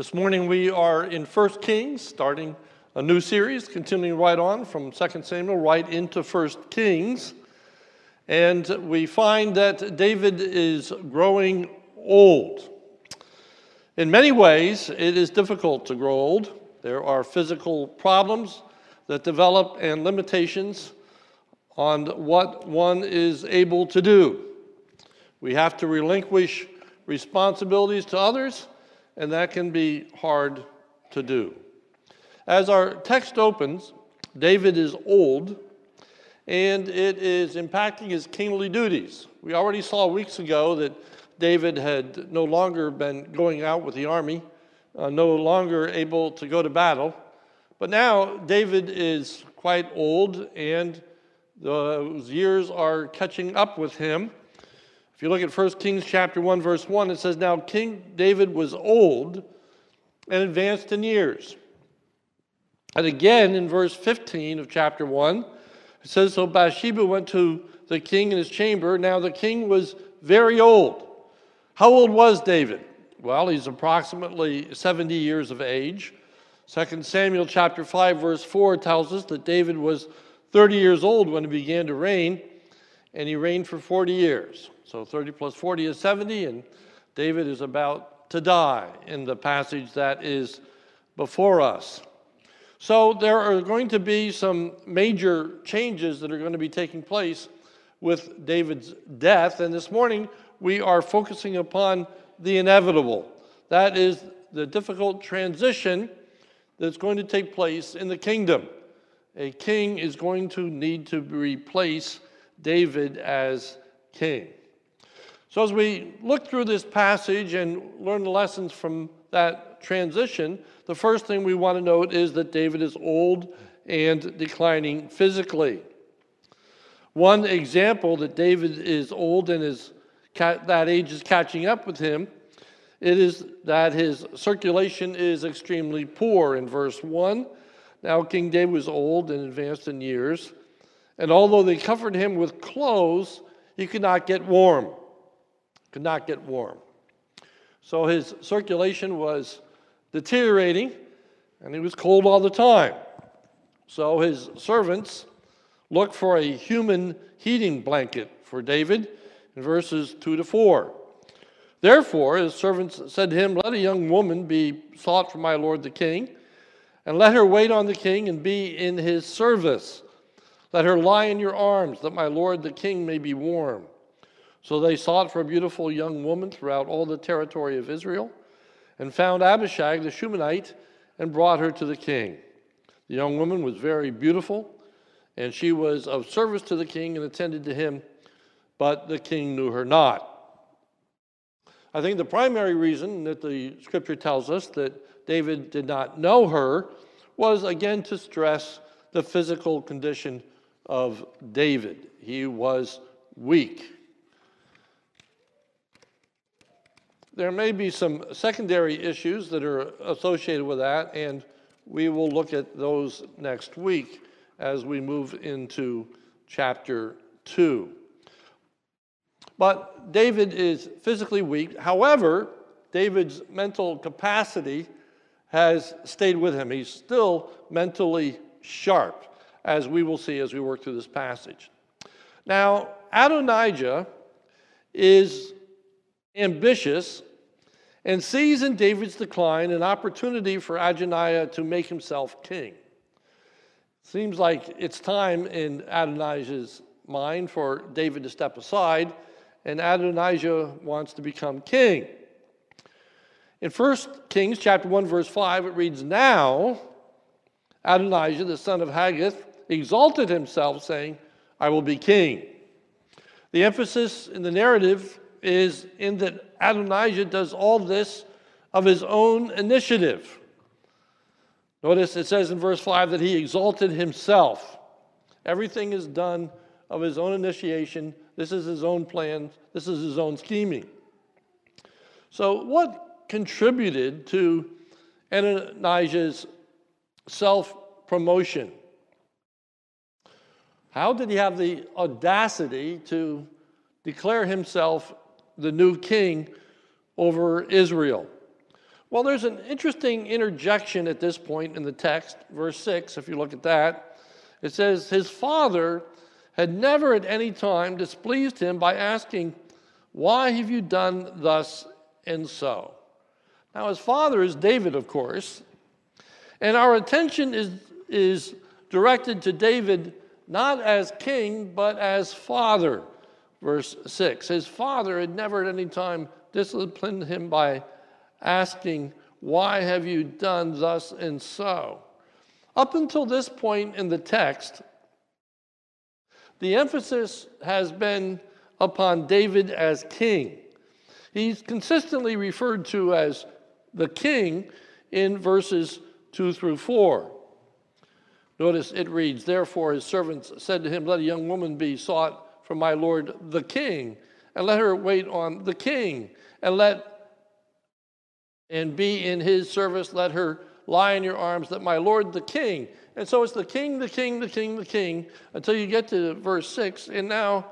This morning we are in 1 Kings, starting a new series, continuing right on from 2 Samuel right into 1 Kings. And we find that David is growing old. In many ways, it is difficult to grow old. There are physical problems that develop and limitations on what one is able to do. We have to relinquish responsibilities to others and that can be hard to do. As our text opens, David is old, and it is impacting his kingly duties. We already saw weeks ago that David had no longer been going out with the army, uh, no longer able to go to battle. But now David is quite old, and those years are catching up with him. If you look at 1 Kings chapter 1 verse 1 it says now King David was old and advanced in years. And again in verse 15 of chapter 1 it says so Bathsheba went to the king in his chamber now the king was very old. How old was David? Well, he's approximately 70 years of age. 2 Samuel chapter 5 verse 4 tells us that David was 30 years old when he began to reign and he reigned for 40 years. So 30 plus 40 is 70, and David is about to die in the passage that is before us. So there are going to be some major changes that are going to be taking place with David's death. And this morning we are focusing upon the inevitable. That is the difficult transition that's going to take place in the kingdom. A king is going to need to replace David as king. So, as we look through this passage and learn the lessons from that transition, the first thing we want to note is that David is old and declining physically. One example that David is old and is that age is catching up with him, it is that his circulation is extremely poor. In verse 1, now King David was old and advanced in years, and although they covered him with clothes, he could not get warm could not get warm. So his circulation was deteriorating and he was cold all the time. So his servants looked for a human heating blanket for David in verses 2 to 4. Therefore, his servants said to him, Let a young woman be sought for my lord the king, and let her wait on the king and be in his service. Let her lie in your arms, that my lord the king may be warm. So they sought for a beautiful young woman throughout all the territory of Israel and found Abishag the Shunammite and brought her to the king. The young woman was very beautiful, and she was of service to the king and attended to him, but the king knew her not. I think the primary reason that the scripture tells us that David did not know her was again to stress the physical condition of David. He was weak. There may be some secondary issues that are associated with that, and we will look at those next week as we move into chapter 2. But David is physically weak. However, David's mental capacity has stayed with him. He's still mentally sharp, as we will see as we work through this passage. Now, Adonijah is ambitious and sees in David's decline an opportunity for Adonijah to make himself king. Seems like it's time in Adonijah's mind for David to step aside, and Adonijah wants to become king. In 1 Kings chapter 1 verse 5 it reads now Adonijah the son of Haggith exalted himself saying I will be king. The emphasis in the narrative is in that Adonijah does all this of his own initiative. Notice it says in verse 5 that he exalted himself. Everything is done of his own initiation. This is his own plan. This is his own scheming. So, what contributed to Adonijah's self promotion? How did he have the audacity to declare himself the new king over Israel? Well, there's an interesting interjection at this point in the text, verse 6, if you look at that. It says, His father had never at any time displeased him by asking, Why have you done thus and so? Now, his father is David, of course, and our attention is, is directed to David not as king, but as father. Verse 6. His father had never at any time disciplined him by asking, Why have you done thus and so? Up until this point in the text, the emphasis has been upon David as king. He's consistently referred to as the king in verses 2 through 4. Notice it reads, Therefore his servants said to him, Let a young woman be sought for my lord the king, and let her wait on the king, and let and be in his service, let her lie in your arms, that my lord the king. And so it's the king, the king, the king, the king, until you get to verse 6, and now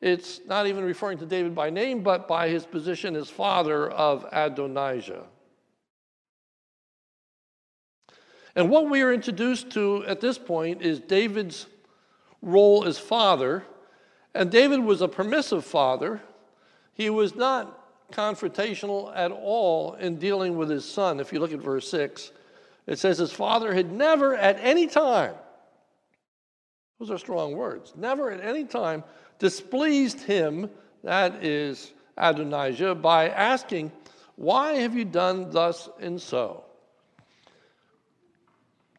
it's not even referring to David by name, but by his position as father of Adonijah. And what we are introduced to at this point is David's role as father. And David was a permissive father. He was not confrontational at all in dealing with his son. If you look at verse 6, it says his father had never at any time, those are strong words, never at any time displeased him, that is Adonijah, by asking, Why have you done thus and so?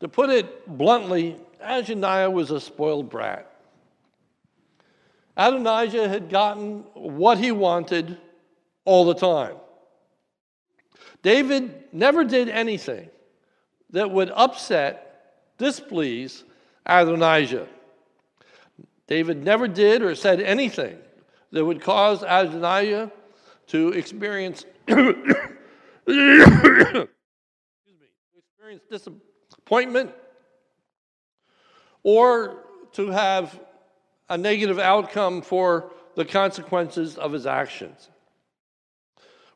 To put it bluntly, Adonijah was a spoiled brat. Adonijah had gotten what he wanted all the time. David never did anything that would upset, displease Adonijah. David never did or said anything that would cause Adonijah to experience experience disappointment or to have a negative outcome for the consequences of his actions.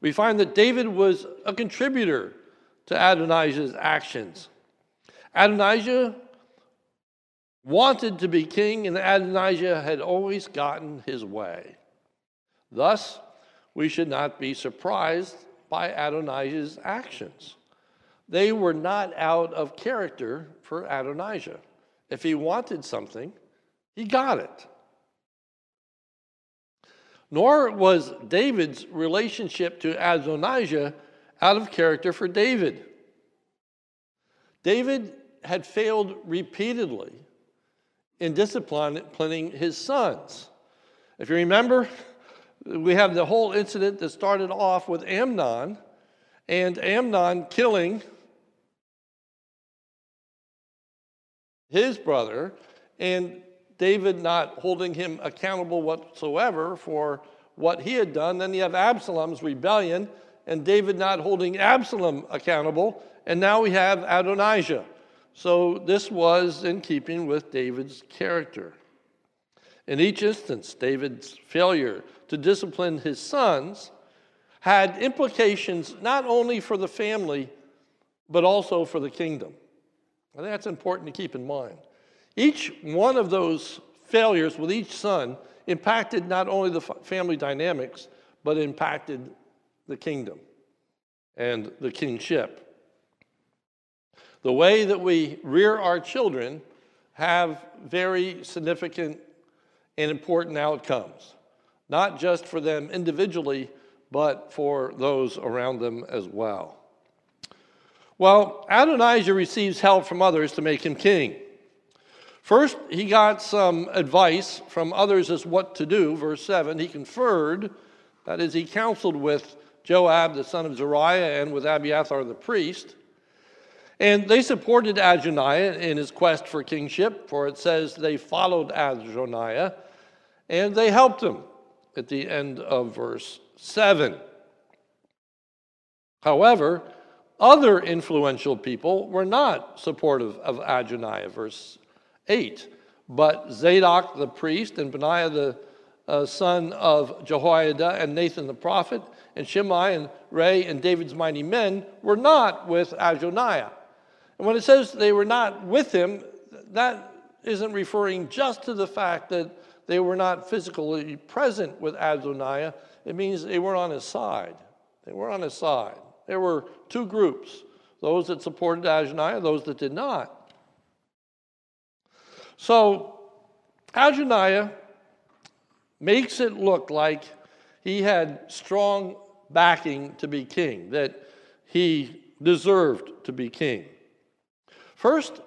We find that David was a contributor to Adonijah's actions. Adonijah wanted to be king, and Adonijah had always gotten his way. Thus, we should not be surprised by Adonijah's actions. They were not out of character for Adonijah. If he wanted something, he got it. Nor was David's relationship to Adonijah out of character for David. David had failed repeatedly in disciplining his sons. If you remember, we have the whole incident that started off with Amnon and Amnon killing his brother, and David not holding him accountable whatsoever for what he had done. Then you have Absalom's rebellion, and David not holding Absalom accountable. And now we have Adonijah. So this was in keeping with David's character. In each instance, David's failure to discipline his sons had implications not only for the family, but also for the kingdom. Think that's important to keep in mind. Each one of those failures with each son impacted not only the family dynamics, but impacted the kingdom and the kingship. The way that we rear our children have very significant and important outcomes, not just for them individually, but for those around them as well. Well, Adonijah receives help from others to make him king. First, he got some advice from others as what to do. Verse 7 he conferred, that is, he counseled with Joab, the son of Zeruiah, and with Abiathar the priest. And they supported Adonijah in his quest for kingship, for it says they followed Adonijah and they helped him at the end of verse 7. However, other influential people were not supportive of Adonijah, verse 8. But Zadok the priest and Benaiah the uh, son of Jehoiada, and Nathan the prophet, and Shimei and Rei and David's mighty men were not with Adonijah. And when it says they were not with him, that isn't referring just to the fact that they were not physically present with Adonijah. It means they were on his side. They were on his side. There were two groups those that supported Adonijah, those that did not. So, Adonijah makes it look like he had strong backing to be king, that he deserved to be king. First,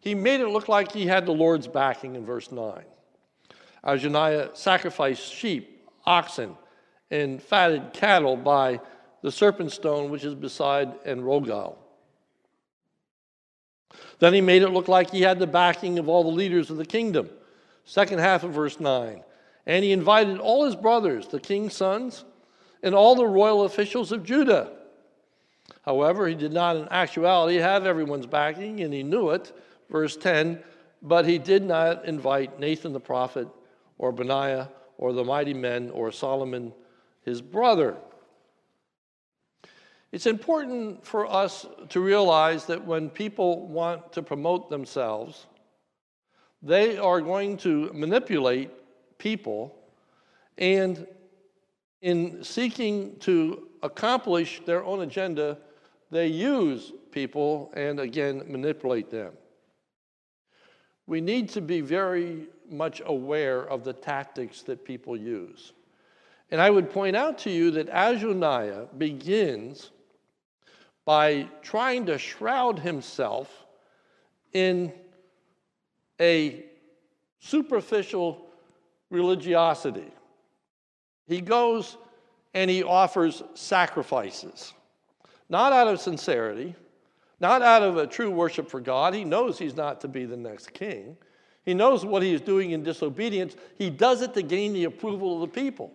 he made it look like he had the Lord's backing in verse 9. Adonijah sacrificed sheep, oxen, and fatted cattle by the serpent stone which is beside En-rogel. Then he made it look like he had the backing of all the leaders of the kingdom. Second half of verse 9. And he invited all his brothers, the king's sons, and all the royal officials of Judah. However, he did not in actuality have everyone's backing, and he knew it. Verse 10 But he did not invite Nathan the prophet, or Benaiah, or the mighty men, or Solomon his brother. It's important for us to realize that when people want to promote themselves, they are going to manipulate people and in seeking to accomplish their own agenda, they use people and again manipulate them. We need to be very much aware of the tactics that people use. And I would point out to you that Adonijah begins by trying to shroud himself in a superficial religiosity. He goes and he offers sacrifices, not out of sincerity, not out of a true worship for God. He knows he's not to be the next king. He knows what he is doing in disobedience. He does it to gain the approval of the people.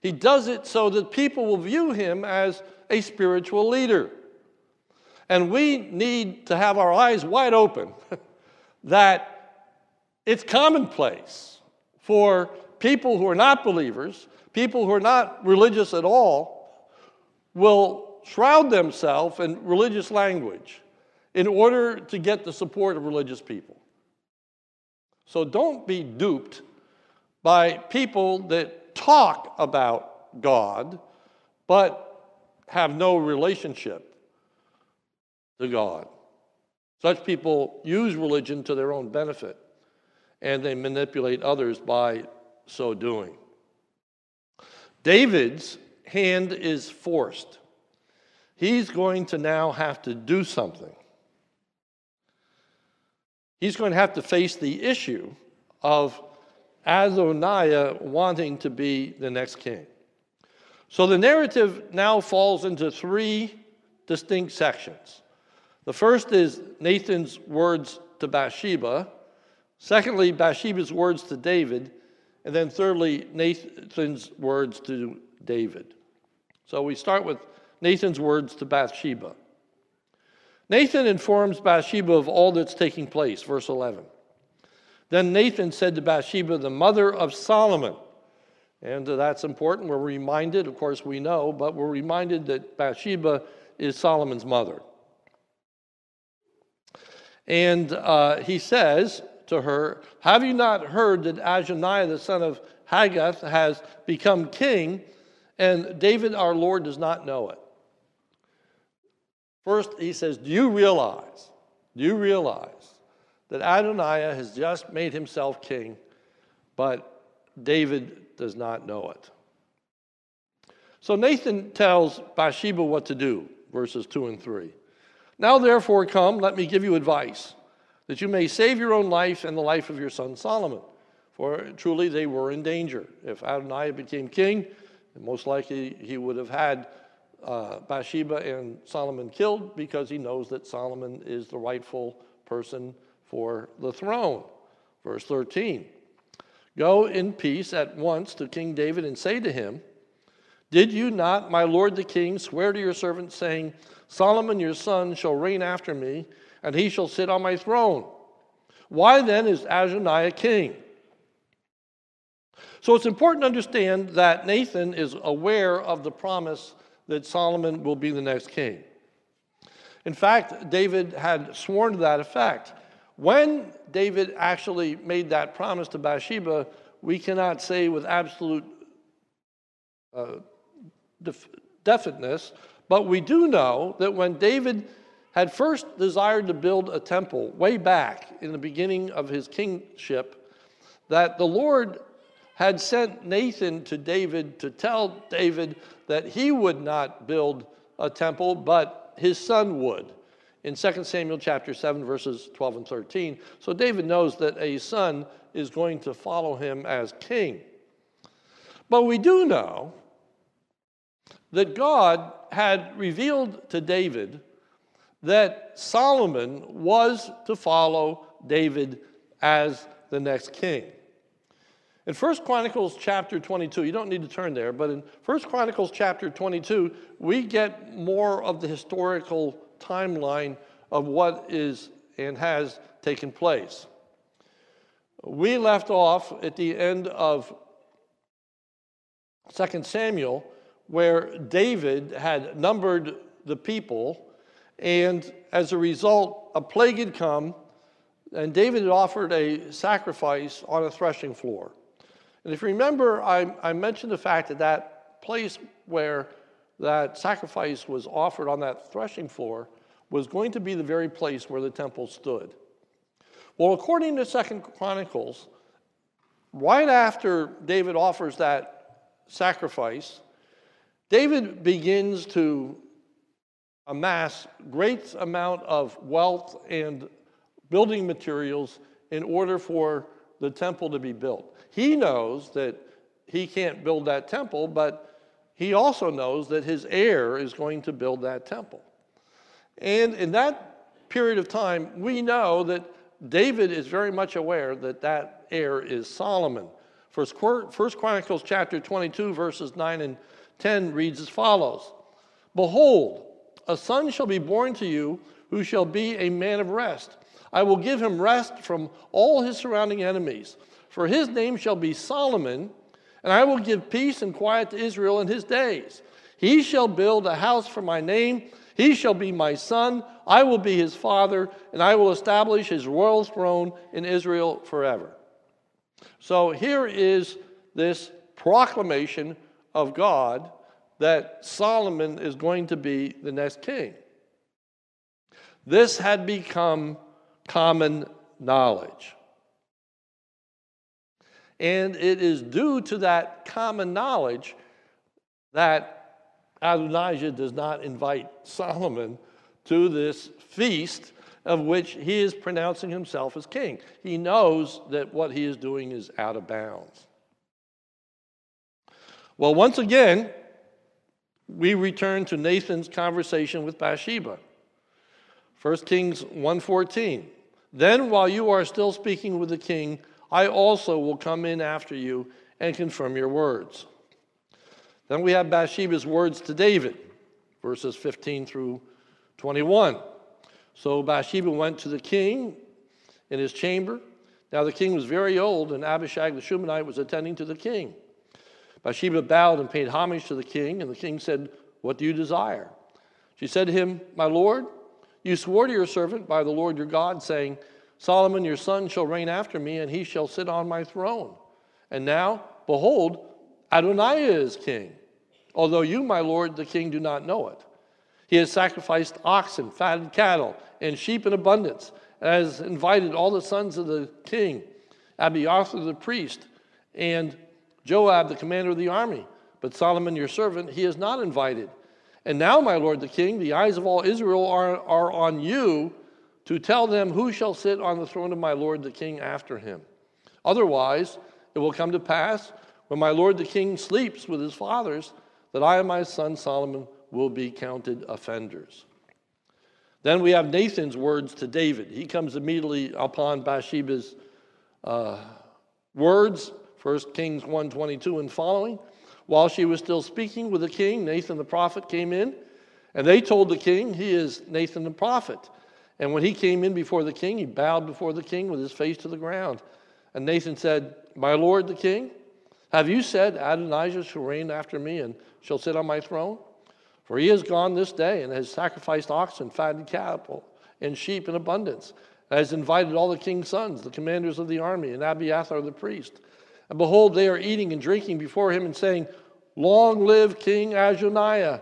He does it so that people will view him as a spiritual leader. And we need to have our eyes wide open that it's commonplace for people who are not believers, people who are not religious at all, will shroud themselves in religious language in order to get the support of religious people. So don't be duped by people that talk about God but have no relationship to God. Such people use religion to their own benefit and they manipulate others by so doing. David's hand is forced. He's going to now have to do something. He's going to have to face the issue of Adonijah wanting to be the next king. So the narrative now falls into three distinct sections. The first is Nathan's words to Bathsheba. Secondly, Bathsheba's words to David. And then thirdly, Nathan's words to David. So we start with Nathan's words to Bathsheba. Nathan informs Bathsheba of all that's taking place, verse 11. Then Nathan said to Bathsheba, the mother of Solomon, and that's important. We're reminded, of course, we know, but we're reminded that Bathsheba is Solomon's mother. And uh, he says to her, Have you not heard that Adonijah, the son of Haggith, has become king, and David our Lord does not know it? First, he says, Do you realize, do you realize that Adonijah has just made himself king, but David does not know it? So Nathan tells Bathsheba what to do, verses 2 and 3. Now, therefore, come, let me give you advice, that you may save your own life and the life of your son Solomon. For truly they were in danger. If Adonijah became king, most likely he would have had uh, Bathsheba and Solomon killed because he knows that Solomon is the rightful person for the throne. Verse 13 Go in peace at once to King David and say to him, Did you not, my lord the king, swear to your servant, saying, Solomon your son shall reign after me, and he shall sit on my throne. Why then is Adonijah king? So it's important to understand that Nathan is aware of the promise that Solomon will be the next king. In fact, David had sworn to that effect. When David actually made that promise to Bathsheba, we cannot say with absolute uh, def- definiteness, but we do know that when David had first desired to build a temple way back in the beginning of his kingship, that the Lord had sent Nathan to David to tell David that he would not build a temple, but his son would. In 2 Samuel chapter 7, verses 12 and 13. So David knows that a son is going to follow him as king. But we do know that God had revealed to David that Solomon was to follow David as the next king. In 1 Chronicles chapter 22, you don't need to turn there, but in 1 Chronicles chapter 22, we get more of the historical timeline of what is and has taken place. We left off at the end of 2 Samuel, where David had numbered the people and as a result, a plague had come, and David had offered a sacrifice on a threshing floor. And if you remember, I, I mentioned the fact that that place where that sacrifice was offered on that threshing floor was going to be the very place where the temple stood. Well, according to Second Chronicles, right after David offers that sacrifice, David begins to amass great amount of wealth and building materials in order for the temple to be built. He knows that he can't build that temple, but he also knows that his heir is going to build that temple. And in that period of time, we know that David is very much aware that that heir is Solomon. First, First Chronicles chapter 22, verses 9 and 10 reads as follows Behold, a son shall be born to you who shall be a man of rest. I will give him rest from all his surrounding enemies. For his name shall be Solomon, and I will give peace and quiet to Israel in his days. He shall build a house for my name. He shall be my son. I will be his father, and I will establish his royal throne in Israel forever. So here is this proclamation of God that Solomon is going to be the next king. This had become common knowledge. And it is due to that common knowledge that Adonijah does not invite Solomon to this feast of which he is pronouncing himself as king. He knows that what he is doing is out of bounds. Well, once again, we return to Nathan's conversation with Bathsheba. 1 Kings 1:14. Then while you are still speaking with the king, I also will come in after you and confirm your words. Then we have Bathsheba's words to David, verses 15 through 21. So Bathsheba went to the king in his chamber. Now the king was very old, and Abishag the Shunammite was attending to the king. Bathsheba bowed and paid homage to the king, and the king said, What do you desire? She said to him, My lord, you swore to your servant by the Lord your God, saying, Solomon your son shall reign after me, and he shall sit on my throne. And now, behold, Adonijah is king, although you, my lord, the king, do not know it. He has sacrificed oxen, fatted cattle, and sheep in abundance, and has invited all the sons of the king, Abiathar the priest, and Joab, the commander of the army. But Solomon, your servant, he is not invited. And now, my lord the king, the eyes of all Israel are, are on you to tell them who shall sit on the throne of my lord the king after him. Otherwise, it will come to pass when my lord the king sleeps with his fathers that I and my son Solomon will be counted offenders. Then we have Nathan's words to David. He comes immediately upon Bathsheba's uh, words 1 Kings 1:22 and following. While she was still speaking with the king, Nathan the prophet came in, and they told the king, He is Nathan the prophet. And when he came in before the king, he bowed before the king with his face to the ground. And Nathan said, My lord the king, Have you said, Adonijah shall reign after me and shall sit on my throne? For he has gone this day and has sacrificed oxen, fattened cattle, and sheep in abundance, and has invited all the king's sons, the commanders of the army, and Abiathar the priest. And behold, they are eating and drinking before him and saying, Long live King Adonijah.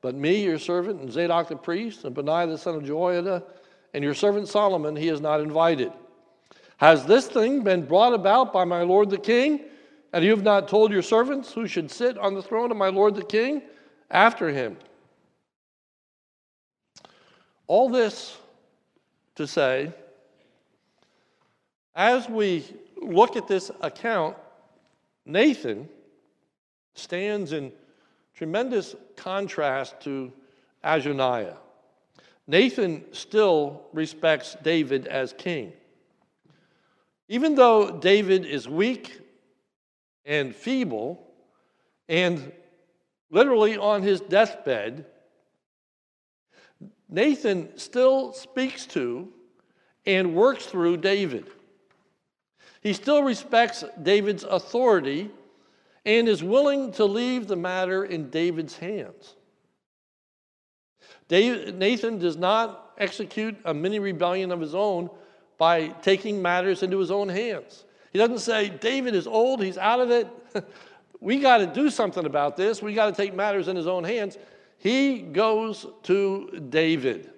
But me, your servant, and Zadok the priest, and Benaiah the son of Jehoiada, and your servant Solomon, he is not invited. Has this thing been brought about by my lord the king? And you have not told your servants who should sit on the throne of my lord the king after him? All this to say, as we look at this account, Nathan stands in tremendous contrast to Adonijah. Nathan still respects David as king. Even though David is weak and feeble and literally on his deathbed, Nathan still speaks to and works through David. He still respects David's authority and is willing to leave the matter in David's hands. Nathan does not execute a mini rebellion of his own by taking matters into his own hands. He doesn't say, David is old, he's out of it. we got to do something about this. We got to take matters in his own hands. He goes to David.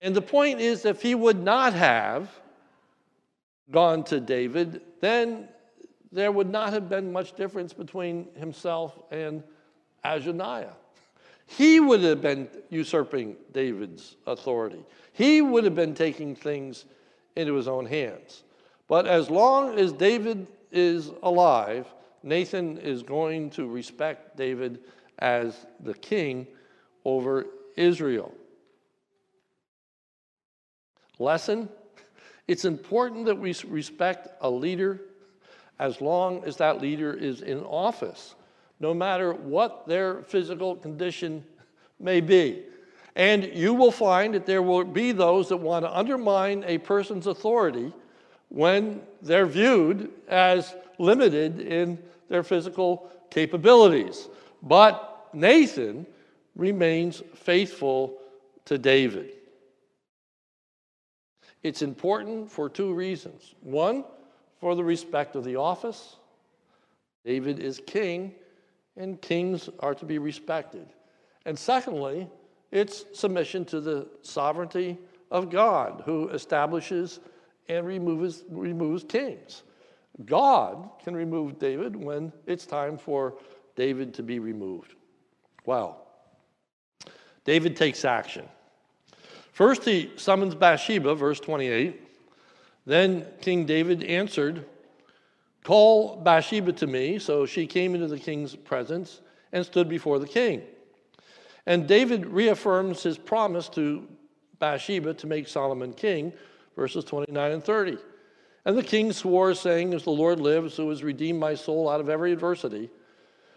And the point is, if he would not have gone to David, then there would not have been much difference between himself and Adonijah. He would have been usurping David's authority. He would have been taking things into his own hands. But as long as David is alive, Nathan is going to respect David as the king over Israel. Lesson it's important that we respect a leader as long as that leader is in office, no matter what their physical condition may be. And you will find that there will be those that want to undermine a person's authority when they're viewed as limited in their physical capabilities. But Nathan remains faithful to David. It's important for two reasons. One, for the respect of the office. David is king, and kings are to be respected. And secondly, it's submission to the sovereignty of God, who establishes and removes, removes kings. God can remove David when it's time for David to be removed. Wow. David takes action. First, he summons Bathsheba, verse 28. Then King David answered, Call Bathsheba to me. So she came into the king's presence and stood before the king. And David reaffirms his promise to Bathsheba to make Solomon king, verses 29 and 30. And the king swore, saying, As the Lord lives, who has redeemed my soul out of every adversity,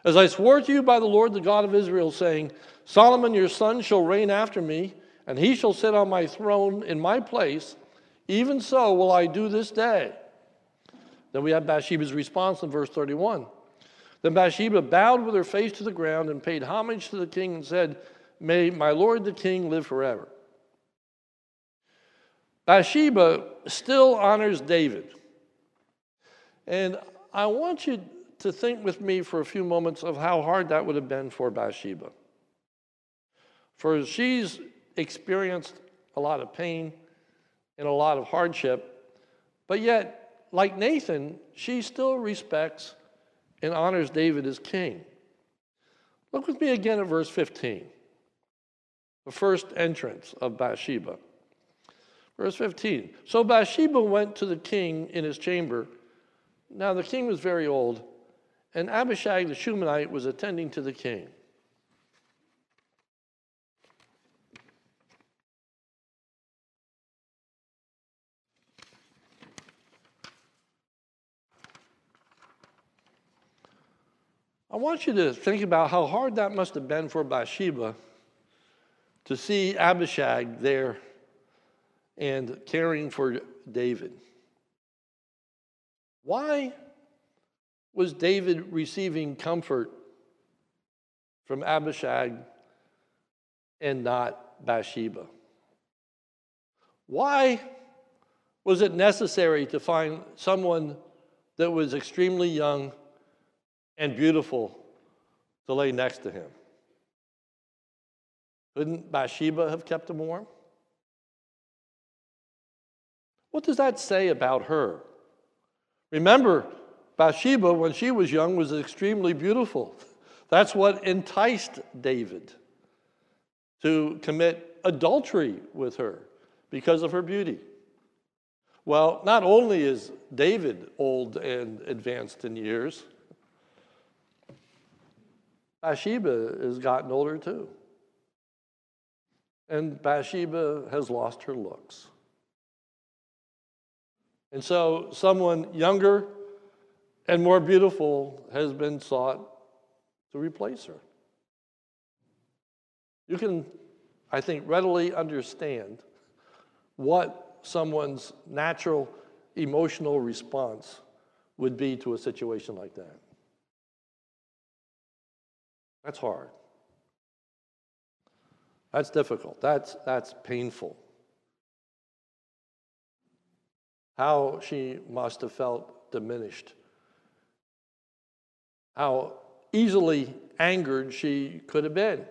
as I swore to you by the Lord, the God of Israel, saying, Solomon your son shall reign after me, and he shall sit on my throne in my place, even so will I do this day. Then we have Bathsheba's response in verse 31. Then Bathsheba bowed with her face to the ground and paid homage to the king and said, May my lord the king live forever. Bathsheba still honors David. And I want you to think with me for a few moments of how hard that would have been for Bathsheba. For she's experienced a lot of pain and a lot of hardship, but yet, like Nathan, she still respects and honors David as king. Look with me again at verse 15, the first entrance of Bathsheba. Verse 15. So Bathsheba went to the king in his chamber. Now the king was very old, and Abishag the Shunammite was attending to the king. I want you to think about how hard that must have been for Bathsheba to see Abishag there and caring for David. Why was David receiving comfort from Abishag and not Bathsheba? Why was it necessary to find someone that was extremely young and beautiful to lay next to him? Couldn't Bathsheba have kept him warm? What does that say about her? Remember, Bathsheba, when she was young, was extremely beautiful. That's what enticed David to commit adultery with her because of her beauty. Well, not only is David old and advanced in years, Bathsheba has gotten older too. And Bathsheba has lost her looks. And so, someone younger and more beautiful has been sought to replace her. You can, I think, readily understand what someone's natural emotional response would be to a situation like that. That's hard. That's difficult. That's, that's painful. How she must have felt diminished. How easily angered she could have been.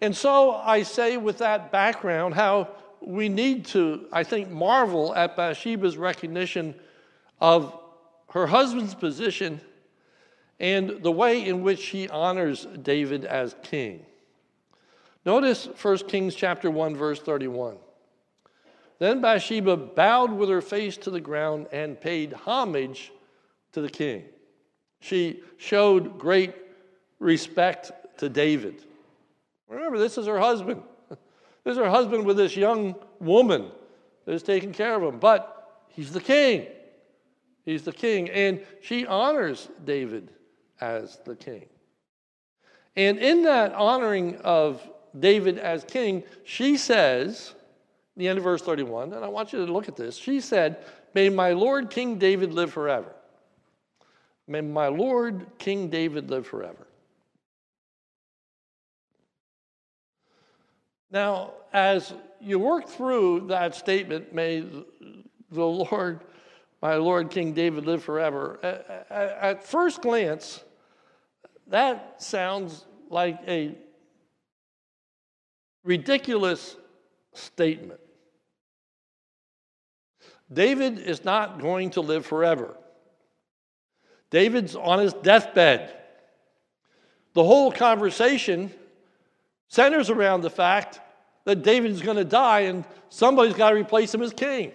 And so I say, with that background, how we need to, I think, marvel at Bathsheba's recognition of her husband's position and the way in which he honors David as king. Notice 1 Kings chapter 1 verse 31. Then Bathsheba bowed with her face to the ground and paid homage to the king. She showed great respect to David. Remember, this is her husband. This is her husband with this young woman that is taking care of him. But he's the king. He's the king. And she honors David as the king. And in that honoring of David as king, she says, the end of verse 31, and I want you to look at this. She said, May my Lord King David live forever. May my Lord King David live forever. Now, as you work through that statement, may the Lord, my Lord King David live forever, at first glance, that sounds like a ridiculous statement. David is not going to live forever. David's on his deathbed. The whole conversation centers around the fact that David's going to die and somebody's got to replace him as king.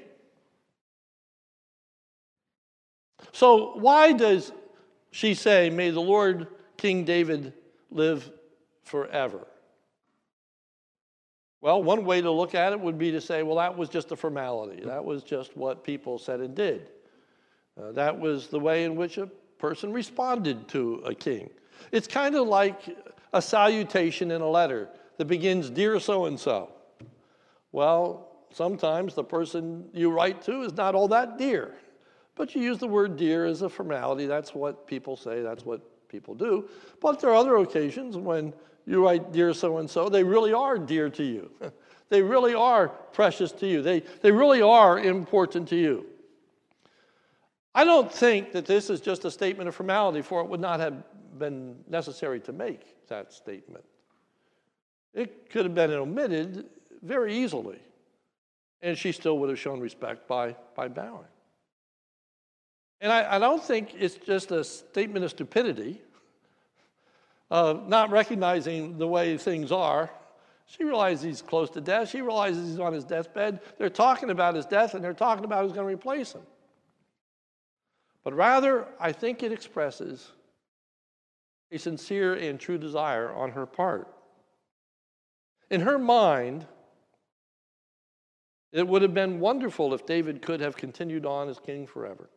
So, why does she say, May the Lord King David live forever? Well, one way to look at it would be to say, well, that was just a formality. That was just what people said and did. Uh, that was the way in which a person responded to a king. It's kind of like a salutation in a letter that begins, Dear so and so. Well, sometimes the person you write to is not all that dear, but you use the word dear as a formality. That's what people say, that's what people do. But there are other occasions when you write, Dear so and so, they really are dear to you. they really are precious to you. They, they really are important to you. I don't think that this is just a statement of formality, for it would not have been necessary to make that statement. It could have been omitted very easily, and she still would have shown respect by, by bowing. And I, I don't think it's just a statement of stupidity of not recognizing the way things are. She realizes he's close to death. She realizes he's on his deathbed. They're talking about his death and they're talking about who's going to replace him. But rather, I think it expresses a sincere and true desire on her part. In her mind, it would have been wonderful if David could have continued on as king forever.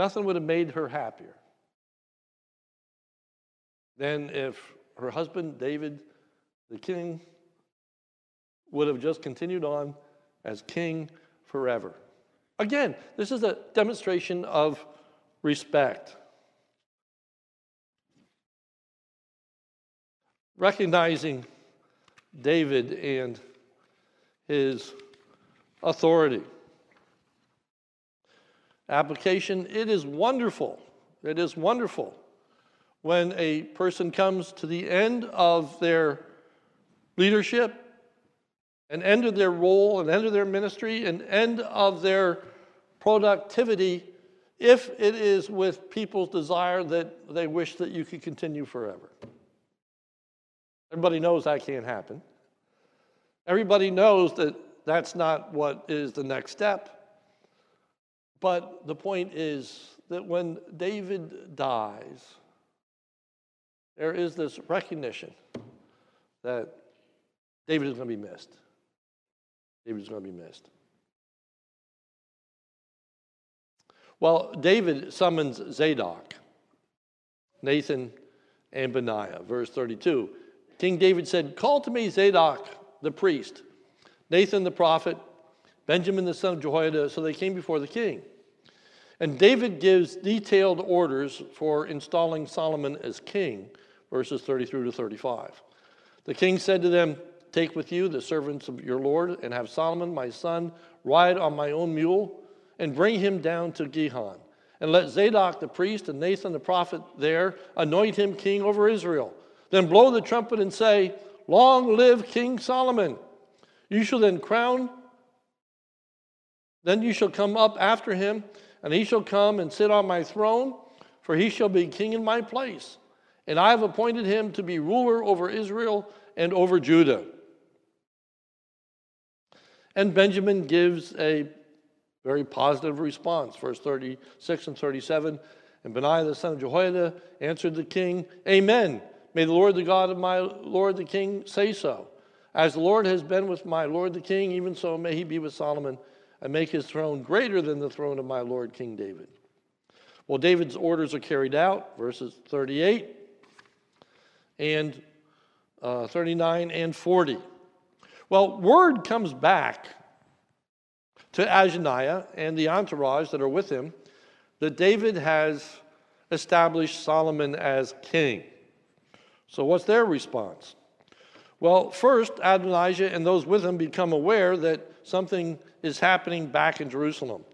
Nothing would have made her happier than if her husband, David, the king, would have just continued on as king forever. Again, this is a demonstration of respect. Recognizing David and his authority. Application it is wonderful. It is wonderful when a person comes to the end of their leadership, an end of their role, an end of their ministry, an end of their productivity, if it is with people's desire that they wish that you could continue forever. Everybody knows that can't happen. Everybody knows that that's not what is the next step. But the point is that when David dies, there is this recognition that David is going to be missed. David is going to be missed. Well, David summons Zadok, Nathan, and Benaiah. Verse 32. King David said, Call to me Zadok the priest, Nathan the prophet, Benaiah the son of Jehoiada. So they came before the king. And David gives detailed orders for installing Solomon as king, verses 33 to 35. The king said to them, Take with you the servants of your Lord, and have Solomon, my son, ride on my own mule, and bring him down to Gihon. And let Zadok the priest and Nathan the prophet there anoint him king over Israel. Then blow the trumpet and say, Long live King Solomon. You shall then crown, then you shall come up after him and he shall come and sit on my throne, for he shall be king in my place. And I have appointed him to be ruler over Israel and over Judah. And Benaiah gives a very positive response, verse 36 and 37. And Benaiah the son of Jehoiada answered the king, Amen. May the Lord, the God of my Lord the king, say so. As the Lord has been with my Lord the king, even so may he be with Solomon and make his throne greater than the throne of my Lord King David. Well, David's orders are carried out, verses 38 and uh, 39 and 40. Well, word comes back to Adonijah and the entourage that are with him that David has established Solomon as king. So, what's their response? Well, first, Adonijah and those with him become aware that something is happening back in Jerusalem.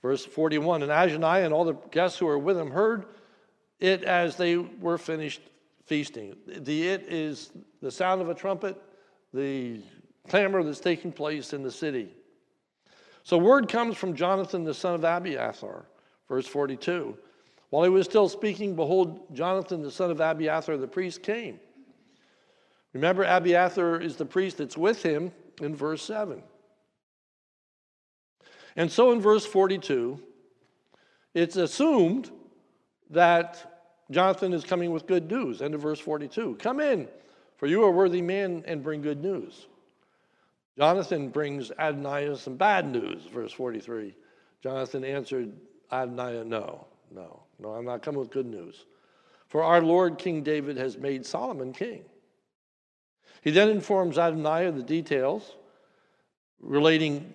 Verse 41 And Adonijah and all the guests who were with him heard it as they were finished feasting. The it is the sound of a trumpet, the clamor that's taking place in the city. So word comes from Jonathan the son of Abiathar, verse 42. While he was still speaking, behold, Jonathan the son of Abiathar the priest came. Remember, Abiathar is the priest that's with him in verse 7. And so in verse 42, it's assumed that Jonathan is coming with good news. End of verse 42. Come in, for you are a worthy man and bring good news. Jonathan brings Adonijah some bad news, verse 43. Jonathan answered Adonijah, No, no, no, I'm not coming with good news. For our Lord King David has made Solomon king. He then informs Adonijah the details relating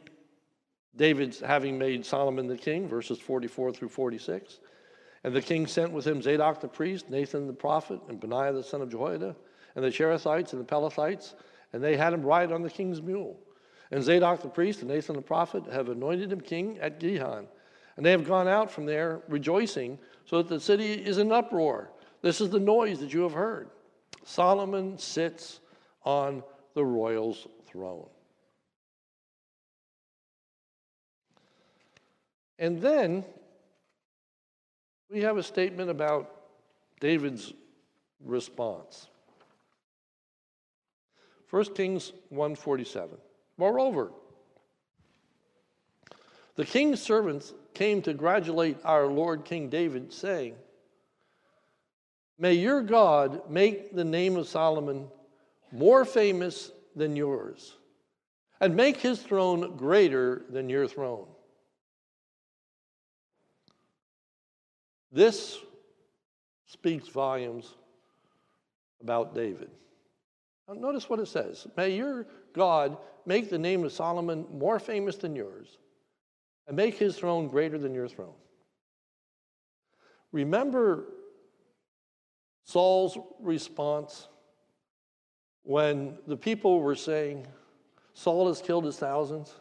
David's having made Solomon the king, verses 44 through 46. And the king sent with him Zadok the priest, Nathan the prophet, and Benaiah the son of Jehoiada, and the Cherethites and the Pelethites, and they had him ride on the king's mule. And Zadok the priest and Nathan the prophet have anointed him king at Gihon. And they have gone out from there rejoicing, so that the city is in uproar. This is the noise that you have heard. Solomon sits on the royal's throne. And then we have a statement about David's response. 1 Kings 147. Moreover, the king's servants came to congratulate our Lord King David, saying, May your God make the name of Solomon more famous than yours, and make his throne greater than your throne. This speaks volumes about David. Now notice what it says May your God make the name of Solomon more famous than yours, and make his throne greater than your throne. Remember Saul's response when the people were saying, Saul has killed his thousands,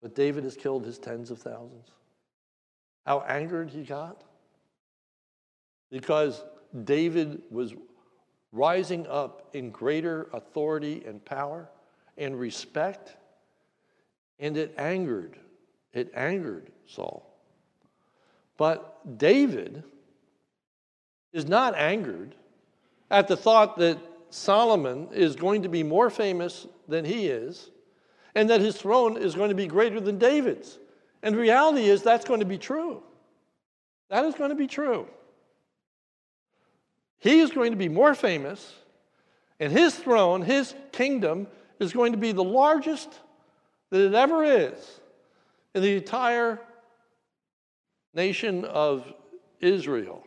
but David has killed his tens of thousands. How angered he got? Because David was rising up in greater authority and power and respect, and it angered, it angered Saul. But David is not angered at the thought that Solomon is going to be more famous than he is, and that his throne is going to be greater than David's. And the reality is that's going to be true. That is going to be true. He is going to be more famous, and his throne, his kingdom, is going to be the largest that it ever is in the entire nation of Israel.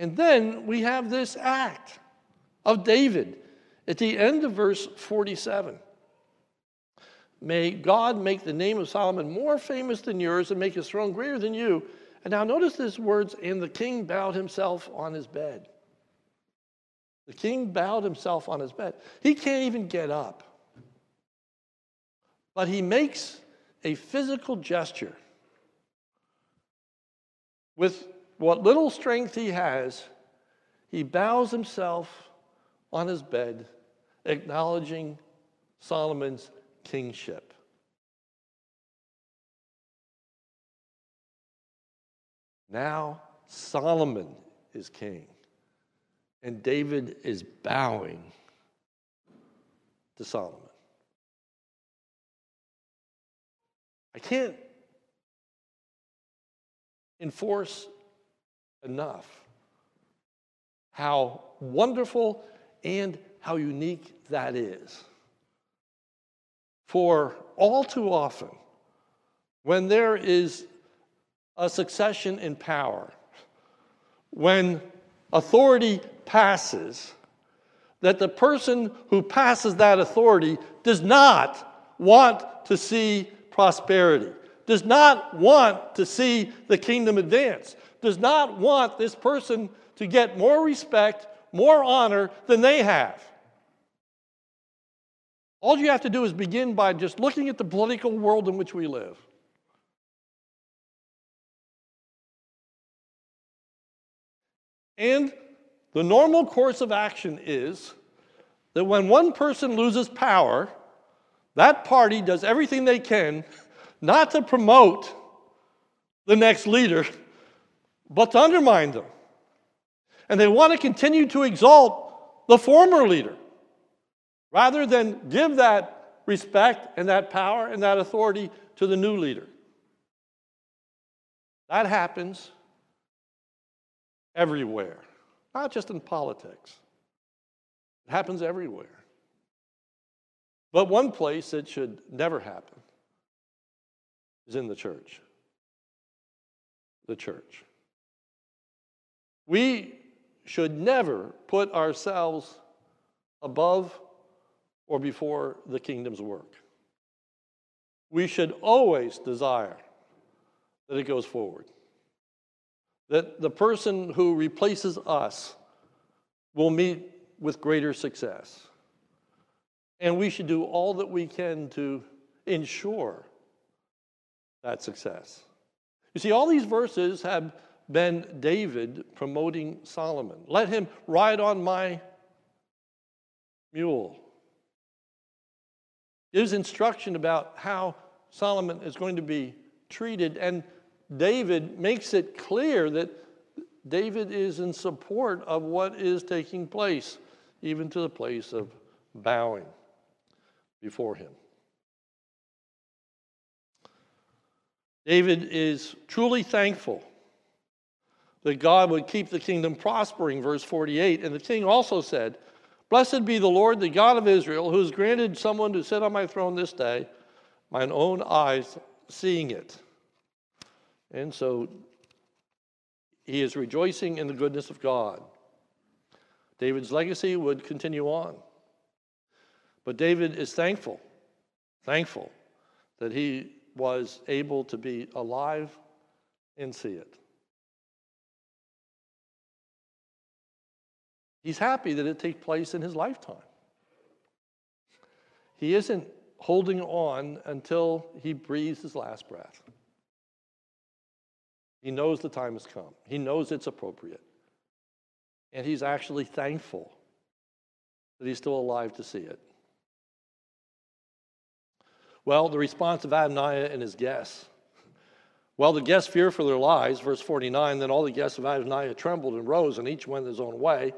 And then we have this act of David at the end of verse 47. May God make the name of Solomon more famous than yours and make his throne greater than you. And now notice these words, and the king bowed himself on his bed. The king bowed himself on his bed. He can't even get up. But he makes a physical gesture with what little strength he has. He bows himself on his bed, acknowledging Solomon's kingship. Now Solomon is king, and David is bowing to Solomon. I can't enforce enough how wonderful and how unique that is. For all too often, when there is a succession in power, when authority passes, that the person who passes that authority does not want to see prosperity, does not want to see the kingdom advance, does not want this person to get more respect, more honor than they have. All you have to do is begin by just looking at the political world in which we live. And the normal course of action is that when one person loses power, that party does everything they can not to promote the next leader, but to undermine them. And they want to continue to exalt the former leader rather than give that respect and that power and that authority to the new leader. That happens everywhere, not just in politics. It happens everywhere. But one place it should never happen is in the church. The church. We should never put ourselves above or before the kingdom's work. We should always desire that it goes forward that the person who replaces us will meet with greater success. And we should do all that we can to ensure that success. You see, all these verses have been David promoting Solomon. Let him ride on my mule. Gives instruction about how Solomon is going to be treated. And David makes it clear that David is in support of what is taking place, even to the place of bowing before him. David is truly thankful that God would keep the kingdom prospering, verse 48. And the king also said, Blessed be the Lord, the God of Israel, who has granted someone to sit on my throne this day, mine own eyes seeing it. And so he is rejoicing in the goodness of God. David's legacy would continue on. But David is thankful, thankful that he was able to be alive and see it. He's happy that it take place in his lifetime. He isn't holding on until he breathes his last breath. He knows the time has come. He knows it's appropriate. And he's actually thankful that he's still alive to see it. Well, the response of Adonijah and his guests. Well, the guests feared for their lives, verse 49. Then all the guests of Adonijah trembled and rose, and each went his own way.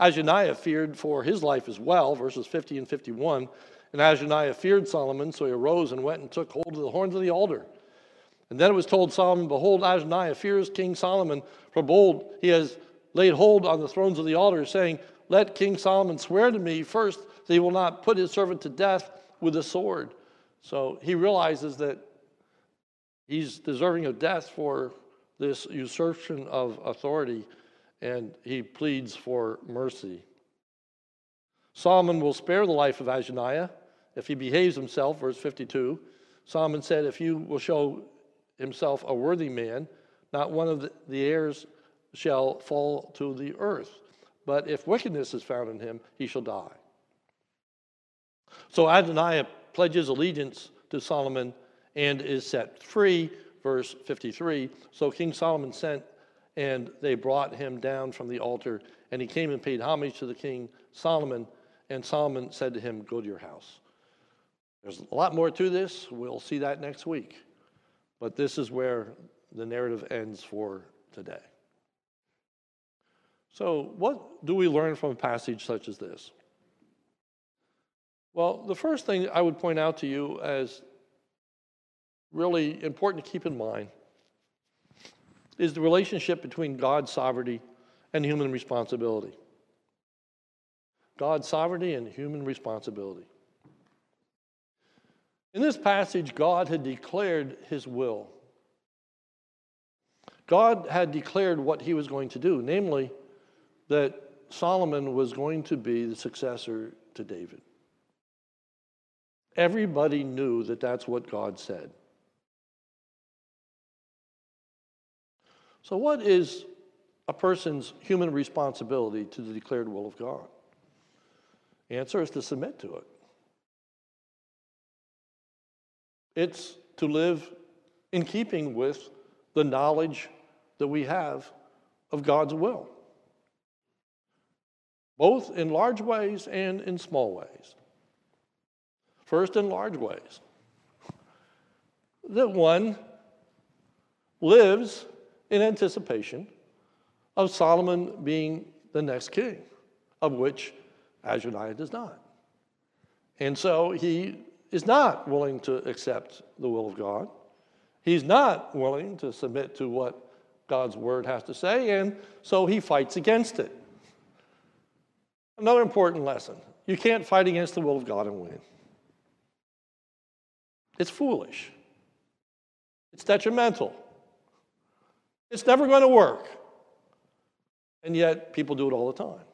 Adonijah feared for his life as well, verses 50 and 51. And Adonijah feared Solomon, so he arose and went and took hold of the horns of the altar. And then it was told Solomon, Behold, Adonijah fears King Solomon, for bold he has laid hold on the thrones of the altar, saying, Let King Solomon swear to me first that he will not put his servant to death with a sword. So he realizes that he's deserving of death for this usurpation of authority, and he pleads for mercy. Solomon will spare the life of Adonijah if he behaves himself, verse 52. Solomon said, If you will show himself a worthy man, not one of the heirs shall fall to the earth. But if wickedness is found in him, he shall die. So Adonijah pledges allegiance to Solomon and is set free. Verse 53 So King Solomon sent, and they brought him down from the altar, and he came and paid homage to the king Solomon. And Solomon said to him, Go to your house. There's a lot more to this. We'll see that next week. But this is where the narrative ends for today. So, what do we learn from a passage such as this? Well, the first thing I would point out to you as really important to keep in mind is the relationship between God's sovereignty and human responsibility. God's sovereignty and human responsibility. In this passage, God had declared his will. God had declared what he was going to do, namely, that Solomon was going to be the successor to David. Everybody knew that that's what God said. So, what is a person's human responsibility to the declared will of God? Answer is to submit to it. It's to live in keeping with the knowledge that we have of God's will, both in large ways and in small ways. First, in large ways. That one lives in anticipation of Solomon being the next king, of which Adonijah does not. And so he is not willing to accept the will of God. He's not willing to submit to what God's word has to say, and so he fights against it. Another important lesson you can't fight against the will of God and win. It's foolish. It's detrimental. It's never going to work. And yet, people do it all the time.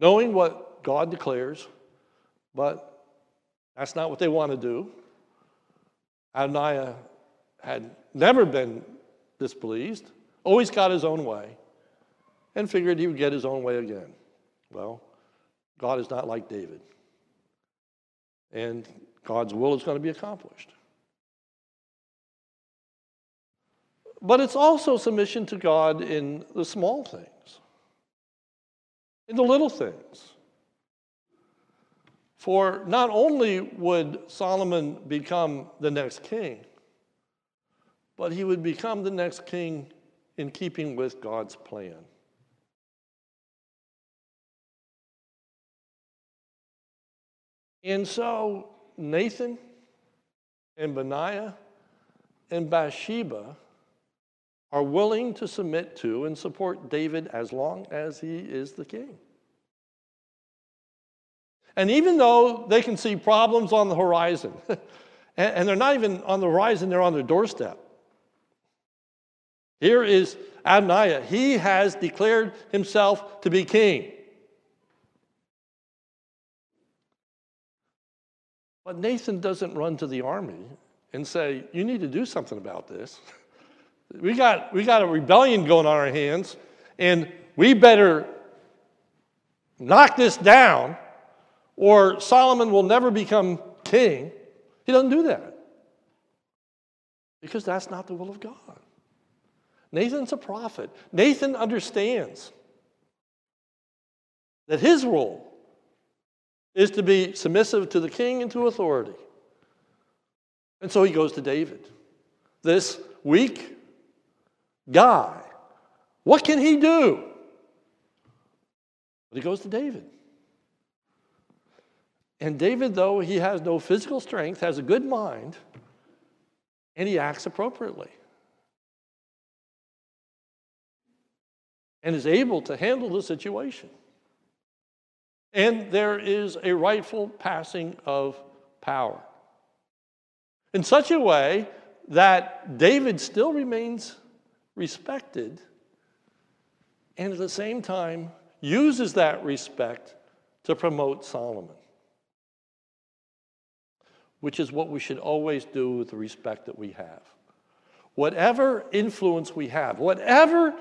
Knowing what God declares, but that's not what they want to do. Adonijah had never been displeased, always got his own way, and figured he would get his own way again. Well, God is not like David. And God's will is going to be accomplished. But it's also submission to God in the small things, in the little things. For not only would Solomon become the next king, but he would become the next king in keeping with God's plan. And so Nathan and Benaiah and Bathsheba are willing to submit to and support David as long as he is the king. And even though they can see problems on the horizon, and they're not even on the horizon, they're on their doorstep. Here is Adonijah. He has declared himself to be king. But Nathan doesn't run to the army and say, You need to do something about this. We got, we got a rebellion going on our hands, and we better knock this down, or Solomon will never become king. He doesn't do that because that's not the will of God. Nathan's a prophet. Nathan understands that his role is to be submissive to the king and to authority. And so he goes to David. This weak guy, what can he do? But he goes to David. And David, though he has no physical strength, has a good mind, and he acts appropriately. And is able to handle the situation. And there is a rightful passing of power in such a way that David still remains respected and at the same time uses that respect to promote Solomon, which is what we should always do with the respect that we have. Whatever influence we have, whatever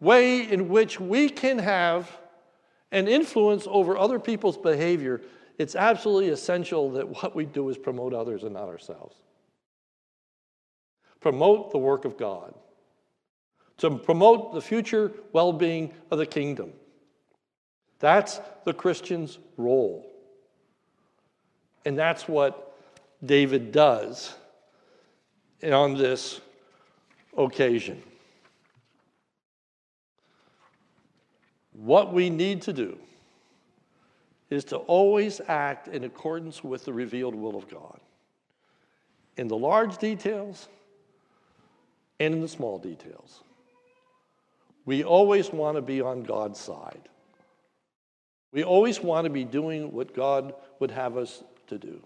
way in which we can have an influence over other people's behavior, it's absolutely essential that what we do is promote others and not ourselves. Promote the work of God, to promote the future well being of the kingdom. That's the Christian's role. And that's what David does on this occasion. What we need to do is to always act in accordance with the revealed will of God in the large details and in the small details. We always want to be on God's side. We always want to be doing what God would have us to do.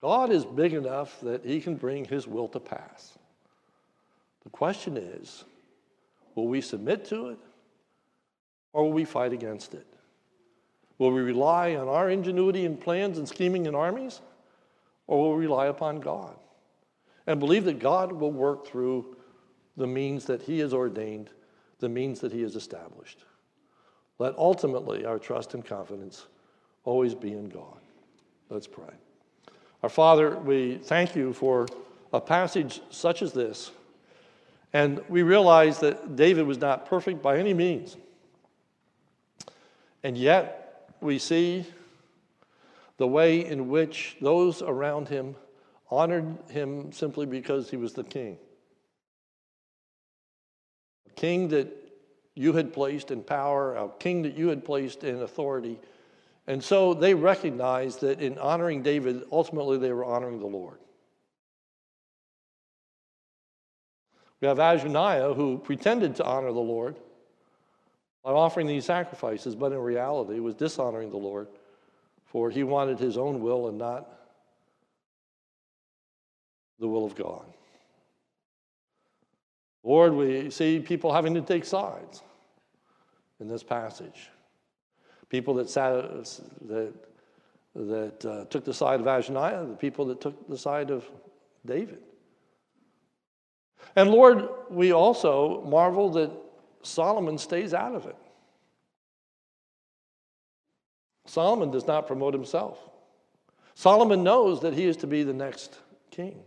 God is big enough that He can bring His will to pass. The question is will we submit to it or will we fight against it? Will we rely on our ingenuity and plans and scheming and armies or will we rely upon God and believe that God will work through the means that He has ordained, the means that He has established? Let ultimately our trust and confidence always be in God. Let's pray. Our Father, we thank you for a passage such as this. And we realize that David was not perfect by any means. And yet, we see the way in which those around him honored him simply because he was the king. A king that you had placed in power, a king that you had placed in authority. And so they recognized that in honoring David, ultimately they were honoring the Lord. We have Adonijah who pretended to honor the Lord by offering these sacrifices, but in reality was dishonoring the Lord, for he wanted his own will and not the will of God. Lord, we see people having to take sides in this passage. People that, sat, that, that uh, took the side of Adonijah, the people that took the side of David. And Lord, we also marvel that Solomon stays out of it. Solomon does not promote himself. Solomon knows that he is to be the next king.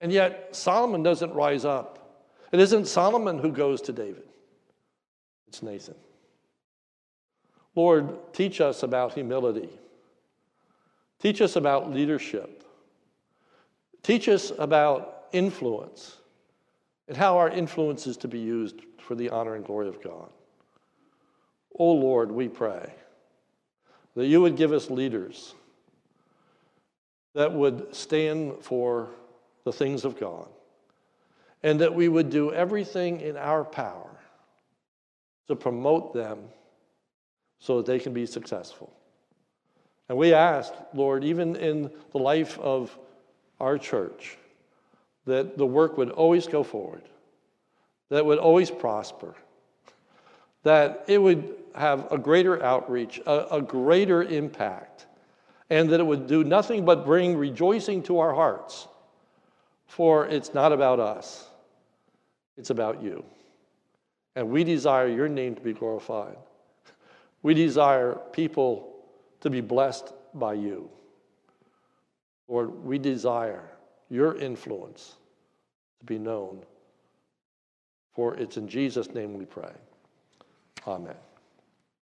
And yet, Solomon doesn't rise up. It isn't Solomon who goes to David, it's Nathan. Lord, teach us about humility. Teach us about leadership. Teach us about influence and how our influence is to be used for the honor and glory of God. Oh Lord, we pray that you would give us leaders that would stand for the things of God, and that we would do everything in our power to promote them so that they can be successful. And we ask, Lord, even in the life of our church, that the work would always go forward, that it would always prosper, that it would have a greater outreach, a, a greater impact, and that it would do nothing but bring rejoicing to our hearts. For it's not about us, it's about you. And we desire your name to be glorified. We desire people to be blessed by you. Lord, we desire your influence to be known. For it's in Jesus' name we pray. Amen.